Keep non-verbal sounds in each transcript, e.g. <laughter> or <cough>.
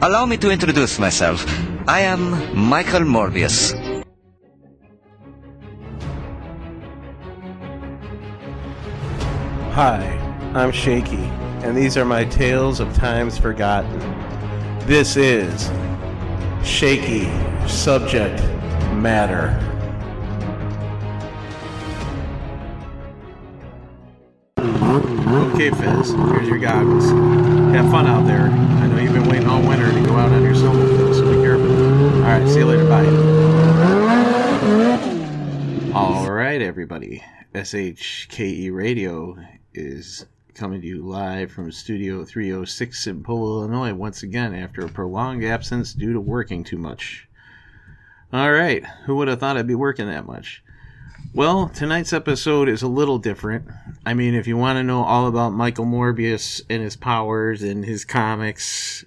Allow me to introduce myself. I am Michael Morbius. Hi, I'm Shaky, and these are my tales of times forgotten. This is Shaky Subject Matter. Okay, Fizz, here's your goggles. Have fun out there. All winter to go out on your snowmobile, so be careful. Alright, see you later. Bye. Alright, everybody. SHKE Radio is coming to you live from Studio 306 in Polo, Illinois, once again after a prolonged absence due to working too much. Alright, who would have thought I'd be working that much? Well, tonight's episode is a little different. I mean, if you want to know all about Michael Morbius and his powers and his comics,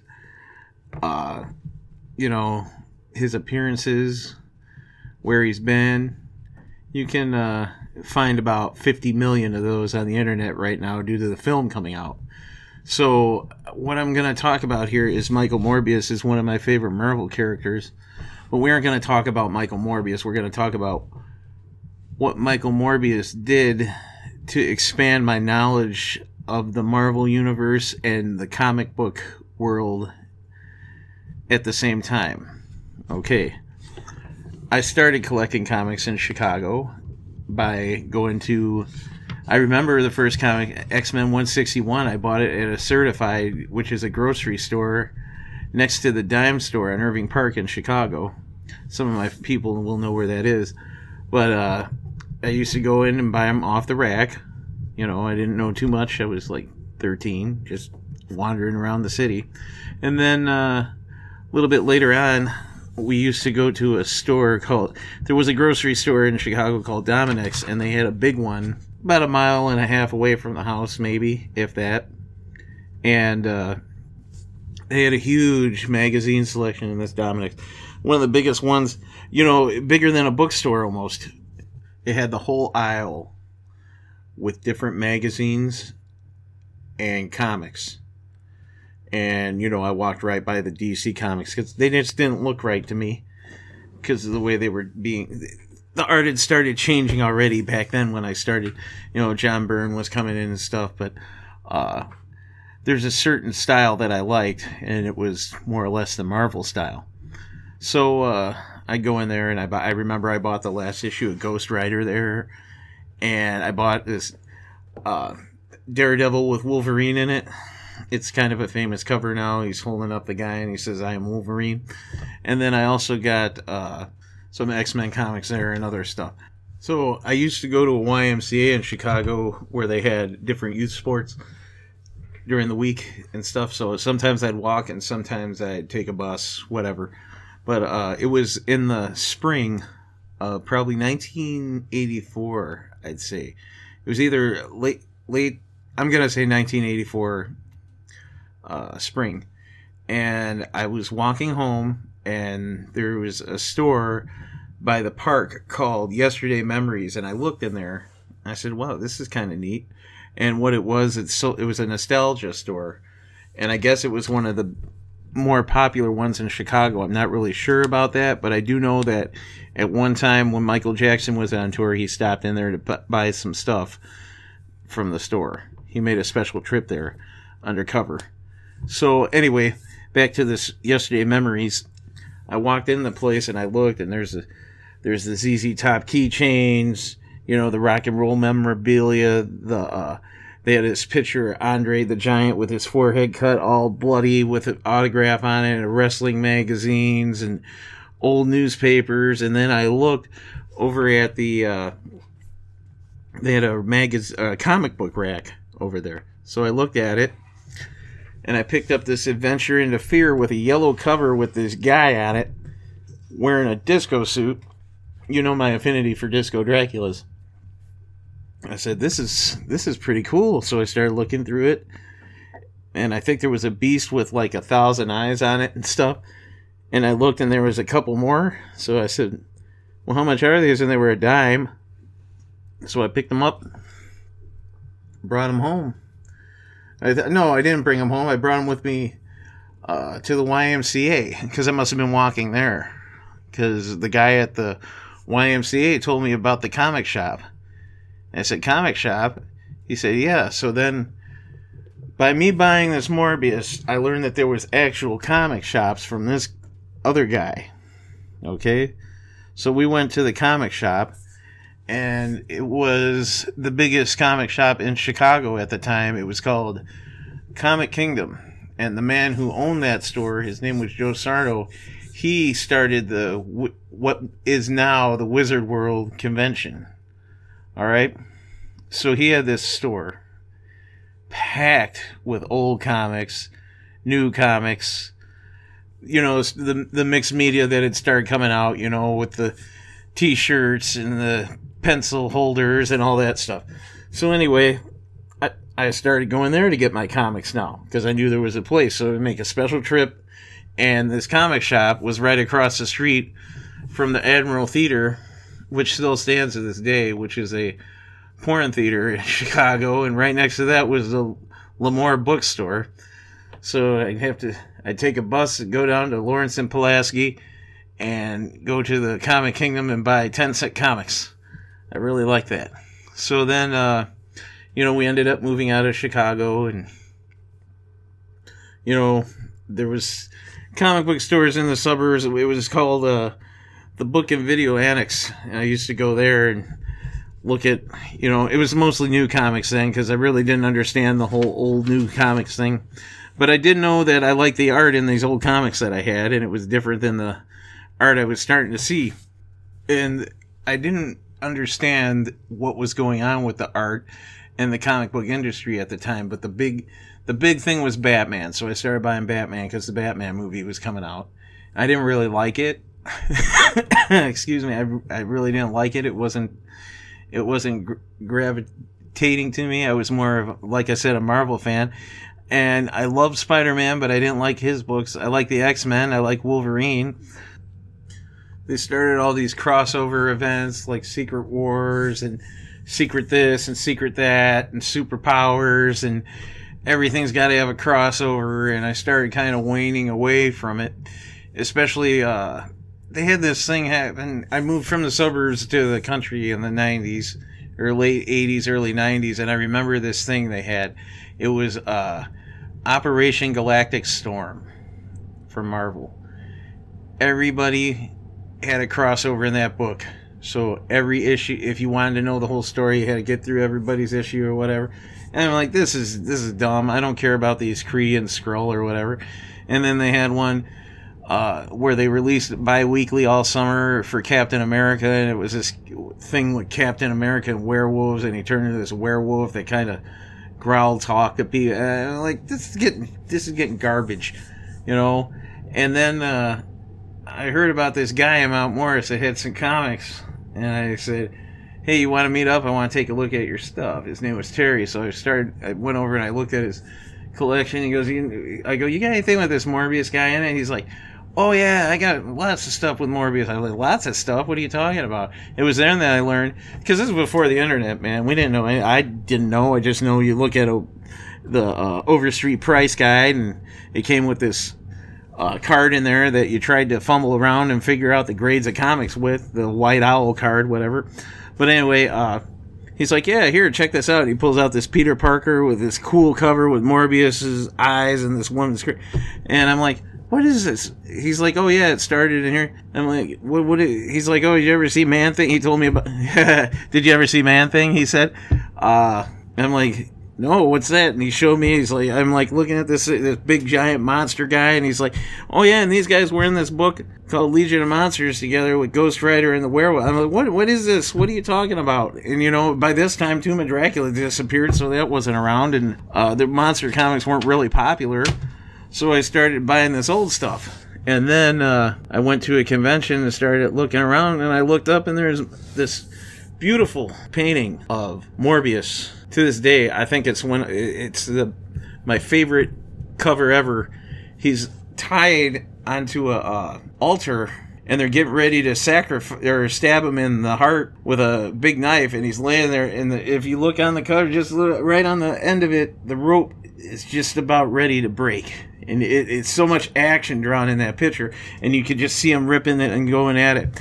uh, you know, his appearances, where he's been, you can uh, find about 50 million of those on the internet right now due to the film coming out. So, what I'm going to talk about here is Michael Morbius is one of my favorite Marvel characters. But we aren't going to talk about Michael Morbius. We're going to talk about what Michael Morbius did to expand my knowledge of the Marvel Universe and the comic book world at the same time. Okay. I started collecting comics in Chicago by going to. I remember the first comic, X Men 161. I bought it at a certified, which is a grocery store next to the dime store on Irving Park in Chicago. Some of my people will know where that is. But uh, I used to go in and buy them off the rack. You know, I didn't know too much. I was like 13, just wandering around the city. And then uh, little bit later on, we used to go to a store called, there was a grocery store in Chicago called Dominick's, and they had a big one about a mile and a half away from the house, maybe, if that. And uh, they had a huge magazine selection in this Dominick's. One of the biggest ones, you know, bigger than a bookstore almost it had the whole aisle with different magazines and comics. And, you know, I walked right by the DC comics because they just didn't look right to me because of the way they were being. The art had started changing already back then when I started. You know, John Byrne was coming in and stuff, but uh, there's a certain style that I liked, and it was more or less the Marvel style. So, uh, I go in there and I buy, I remember I bought the last issue of Ghost Rider there, and I bought this uh, Daredevil with Wolverine in it. It's kind of a famous cover now. He's holding up the guy and he says, "I am Wolverine." And then I also got uh, some X Men comics there and other stuff. So I used to go to a YMCA in Chicago where they had different youth sports during the week and stuff. So sometimes I'd walk and sometimes I'd take a bus, whatever. But uh, it was in the spring, uh, probably 1984, I'd say. It was either late, late. I'm gonna say 1984 uh, spring, and I was walking home, and there was a store by the park called Yesterday Memories, and I looked in there. I said, "Wow, this is kind of neat." And what it was, it's so it was a nostalgia store, and I guess it was one of the more popular ones in Chicago. I'm not really sure about that, but I do know that at one time when Michael Jackson was on tour, he stopped in there to buy some stuff from the store. He made a special trip there undercover. So anyway, back to this yesterday memories. I walked in the place and I looked, and there's a there's the ZZ Top keychains, you know, the rock and roll memorabilia, the uh, they had this picture of Andre the Giant with his forehead cut all bloody with an autograph on it, and wrestling magazines and old newspapers. And then I looked over at the uh, they had a magazine, uh, comic book rack over there. So I looked at it, and I picked up this Adventure into Fear with a yellow cover with this guy on it wearing a disco suit. You know my affinity for disco Draculas. I said, "This is this is pretty cool." So I started looking through it, and I think there was a beast with like a thousand eyes on it and stuff. And I looked, and there was a couple more. So I said, "Well, how much are these?" And they were a dime. So I picked them up, brought them home. I th- no, I didn't bring him home. I brought him with me uh, to the YMCA because I must have been walking there because the guy at the YMCA told me about the comic shop. And I said, Comic shop? He said, Yeah. So then, by me buying this Morbius, I learned that there was actual comic shops from this other guy. Okay? So we went to the comic shop, and it was the biggest comic shop in Chicago at the time. It was called Comic Kingdom. And the man who owned that store, his name was Joe Sarno, he started the what is now the Wizard World convention. All right? So he had this store packed with old comics, new comics, you know, the the mixed media that had started coming out, you know, with the t-shirts and the pencil holders and all that stuff. So anyway, I, I started going there to get my comics now because I knew there was a place. So to make a special trip, and this comic shop was right across the street from the Admiral Theater, which still stands to this day, which is a porn theater in <laughs> Chicago, and right next to that was the L'Amour bookstore. So I'd have to, I'd take a bus and go down to Lawrence and Pulaski and go to the Comic Kingdom and buy 10 cent comics. I really like that. So then, uh, you know, we ended up moving out of Chicago and, you know, there was comic book stores in the suburbs. It was called, uh, the Book and Video Annex. And I used to go there and look at, you know, it was mostly new comics then because I really didn't understand the whole old new comics thing. But I did know that I liked the art in these old comics that I had, and it was different than the art I was starting to see. And I didn't understand what was going on with the art and the comic book industry at the time, but the big the big thing was Batman. So I started buying Batman because the Batman movie was coming out. I didn't really like it. <coughs> Excuse me, I, I really didn't like it. It wasn't it wasn't gr- gravitating to me. I was more of, like I said, a Marvel fan. And I love Spider Man, but I didn't like his books. I like the X Men. I like Wolverine. They started all these crossover events like Secret Wars and Secret this and Secret that and superpowers and everything's got to have a crossover. And I started kind of waning away from it, especially uh, they had this thing happen. I moved from the suburbs to the country in the 90s or late 80s, early 90s, and I remember this thing they had. It was uh, Operation Galactic Storm from Marvel. Everybody had a crossover in that book. So every issue, if you wanted to know the whole story, you had to get through everybody's issue or whatever. And I'm like, this is this is dumb. I don't care about these Kree and Skrull or whatever. And then they had one uh, where they released bi-weekly all summer for Captain America, and it was this thing with Captain America and werewolves, and he turned into this werewolf that kind of growled, talk at people. Uh, like this is getting this is getting garbage, you know. And then uh, I heard about this guy in Mount Morris that had some comics, and I said, "Hey, you want to meet up? I want to take a look at your stuff." His name was Terry, so I started. I went over and I looked at his collection. He goes, "I go, you got anything with this Morbius guy in it?" He's like Oh yeah, I got lots of stuff with Morbius. I like lots of stuff. What are you talking about? It was then that I learned because this was before the internet, man. We didn't know. I didn't know. I just know you look at a, the uh, Overstreet price guide, and it came with this uh, card in there that you tried to fumble around and figure out the grades of comics with the White Owl card, whatever. But anyway, uh, he's like, "Yeah, here, check this out." He pulls out this Peter Parker with this cool cover with Morbius's eyes and this woman's, and I'm like what is this? He's like, oh yeah, it started in here. I'm like, what? What? Is, he's like, oh, did you ever see Man Thing? He told me about. <laughs> did you ever see Man Thing? He said. Uh, I'm like, no, what's that? And he showed me. He's like, I'm like looking at this this big giant monster guy, and he's like, oh yeah, and these guys were in this book called Legion of Monsters together with Ghost Rider and the Werewolf. I'm like, what? What is this? What are you talking about? And you know, by this time, Tomb of Dracula disappeared, so that wasn't around, and uh, the monster comics weren't really popular. So I started buying this old stuff. And then uh, I went to a convention and started looking around, and I looked up, and there's this beautiful painting of Morbius. To this day, I think it's one. It's the my favorite cover ever. He's tied onto a altar and they're getting ready to sacrifice or stab him in the heart with a big knife and he's laying there and the, if you look on the cover just look, right on the end of it the rope is just about ready to break and it, it's so much action drawn in that picture, and you could just see him ripping it and going at it.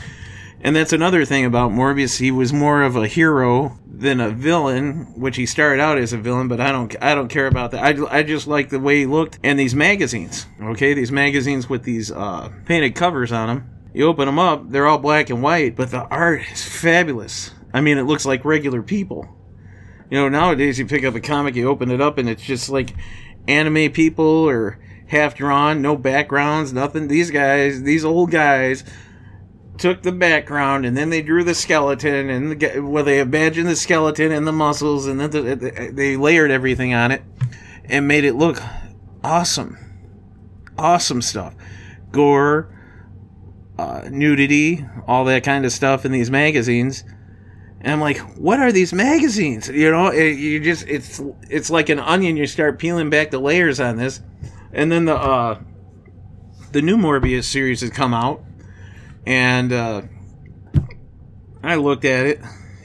And that's another thing about Morbius. He was more of a hero than a villain, which he started out as a villain. But I don't, I don't care about that. I, I just like the way he looked and these magazines. Okay, these magazines with these uh, painted covers on them. You open them up, they're all black and white, but the art is fabulous. I mean, it looks like regular people. You know, nowadays you pick up a comic, you open it up, and it's just like anime people or half drawn, no backgrounds, nothing. These guys, these old guys, took the background and then they drew the skeleton and the, well, they imagined the skeleton and the muscles and then the, they layered everything on it and made it look awesome. Awesome stuff. Gore, uh, nudity, all that kind of stuff in these magazines. And I'm like, what are these magazines? You know, it, you just it's it's like an onion. You start peeling back the layers on this, and then the uh, the new Morbius series has come out, and uh, I looked at it.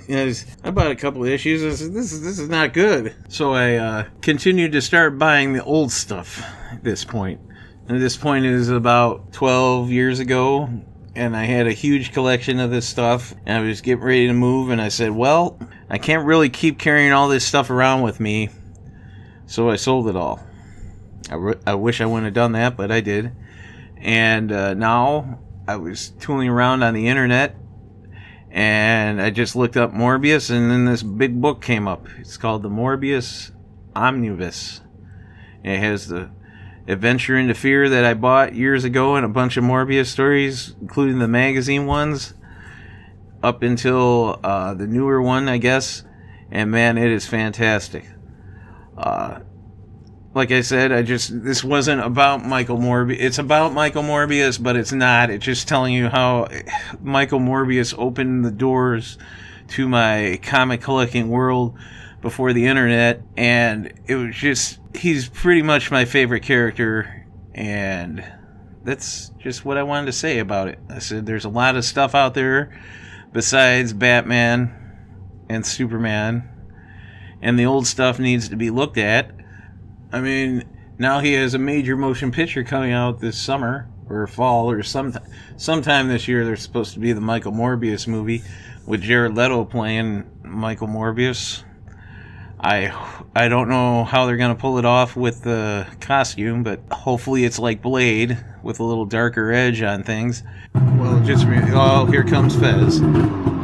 And I bought a couple of issues. I said, "This is this is not good." So I uh, continued to start buying the old stuff. At this point, and this point is about 12 years ago, and I had a huge collection of this stuff. And I was getting ready to move, and I said, "Well, I can't really keep carrying all this stuff around with me," so I sold it all. I, re- I wish I wouldn't have done that, but I did. And uh, now I was tooling around on the internet and I just looked up Morbius, and then this big book came up. It's called the Morbius Omnibus. It has the Adventure into Fear that I bought years ago and a bunch of Morbius stories, including the magazine ones, up until uh, the newer one, I guess. And man, it is fantastic. Uh, like I said, I just this wasn't about Michael Morbius. It's about Michael Morbius, but it's not. It's just telling you how eh, Michael Morbius opened the doors to my comic collecting world before the internet, and it was just he's pretty much my favorite character, and that's just what I wanted to say about it. I said there's a lot of stuff out there besides Batman and Superman, and the old stuff needs to be looked at I mean, now he has a major motion picture coming out this summer or fall or some sometime this year. There's supposed to be the Michael Morbius movie with Jared Leto playing Michael Morbius. I I don't know how they're gonna pull it off with the costume, but hopefully it's like Blade with a little darker edge on things. Well, just oh, here comes Fez.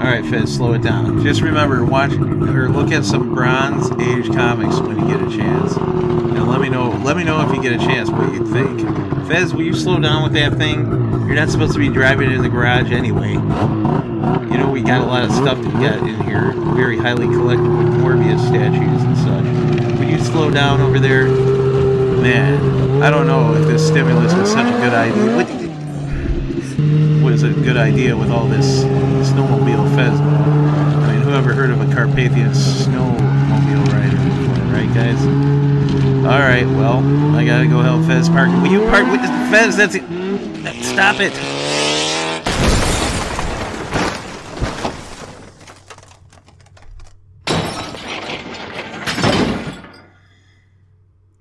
All right, Fez, slow it down. Just remember, watch or look at some Bronze Age comics when you get a chance, and let me know. Let me know if you get a chance what you think. Fez, will you slow down with that thing? You're not supposed to be driving it in the garage anyway. You know, we got a lot of stuff to get in here. Very highly collectible Morbius statues and such. Would you slow down over there? Man, I don't know if this stimulus was such a good idea. What a good idea with all this snowmobile Fezmo. I mean, whoever heard of a Carpathian snowmobile rider before, right, guys? All right, well, I gotta go help Fez park. Will you park with Fez? That's it. Mm, stop it.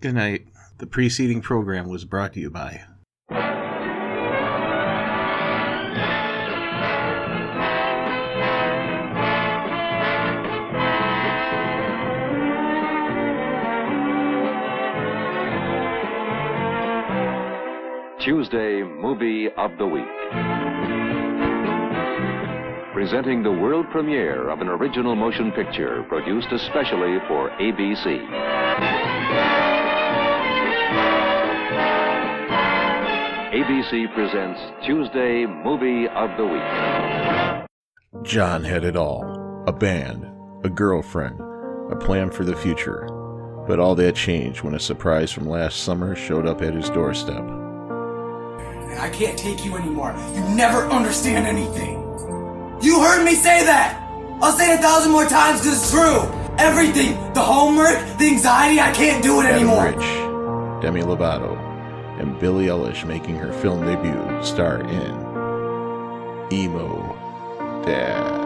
Good night. The preceding program was brought to you by. Tuesday Movie of the Week. Presenting the world premiere of an original motion picture produced especially for ABC. ABC presents Tuesday Movie of the Week. John had it all a band, a girlfriend, a plan for the future. But all that changed when a surprise from last summer showed up at his doorstep. I can't take you anymore. You never understand anything. You heard me say that! I'll say it a thousand more times because it's true! Everything! The homework, the anxiety, I can't do it Adam anymore! Rich, Demi Lovato, and Billie Eilish making her film debut star in Emo Dad.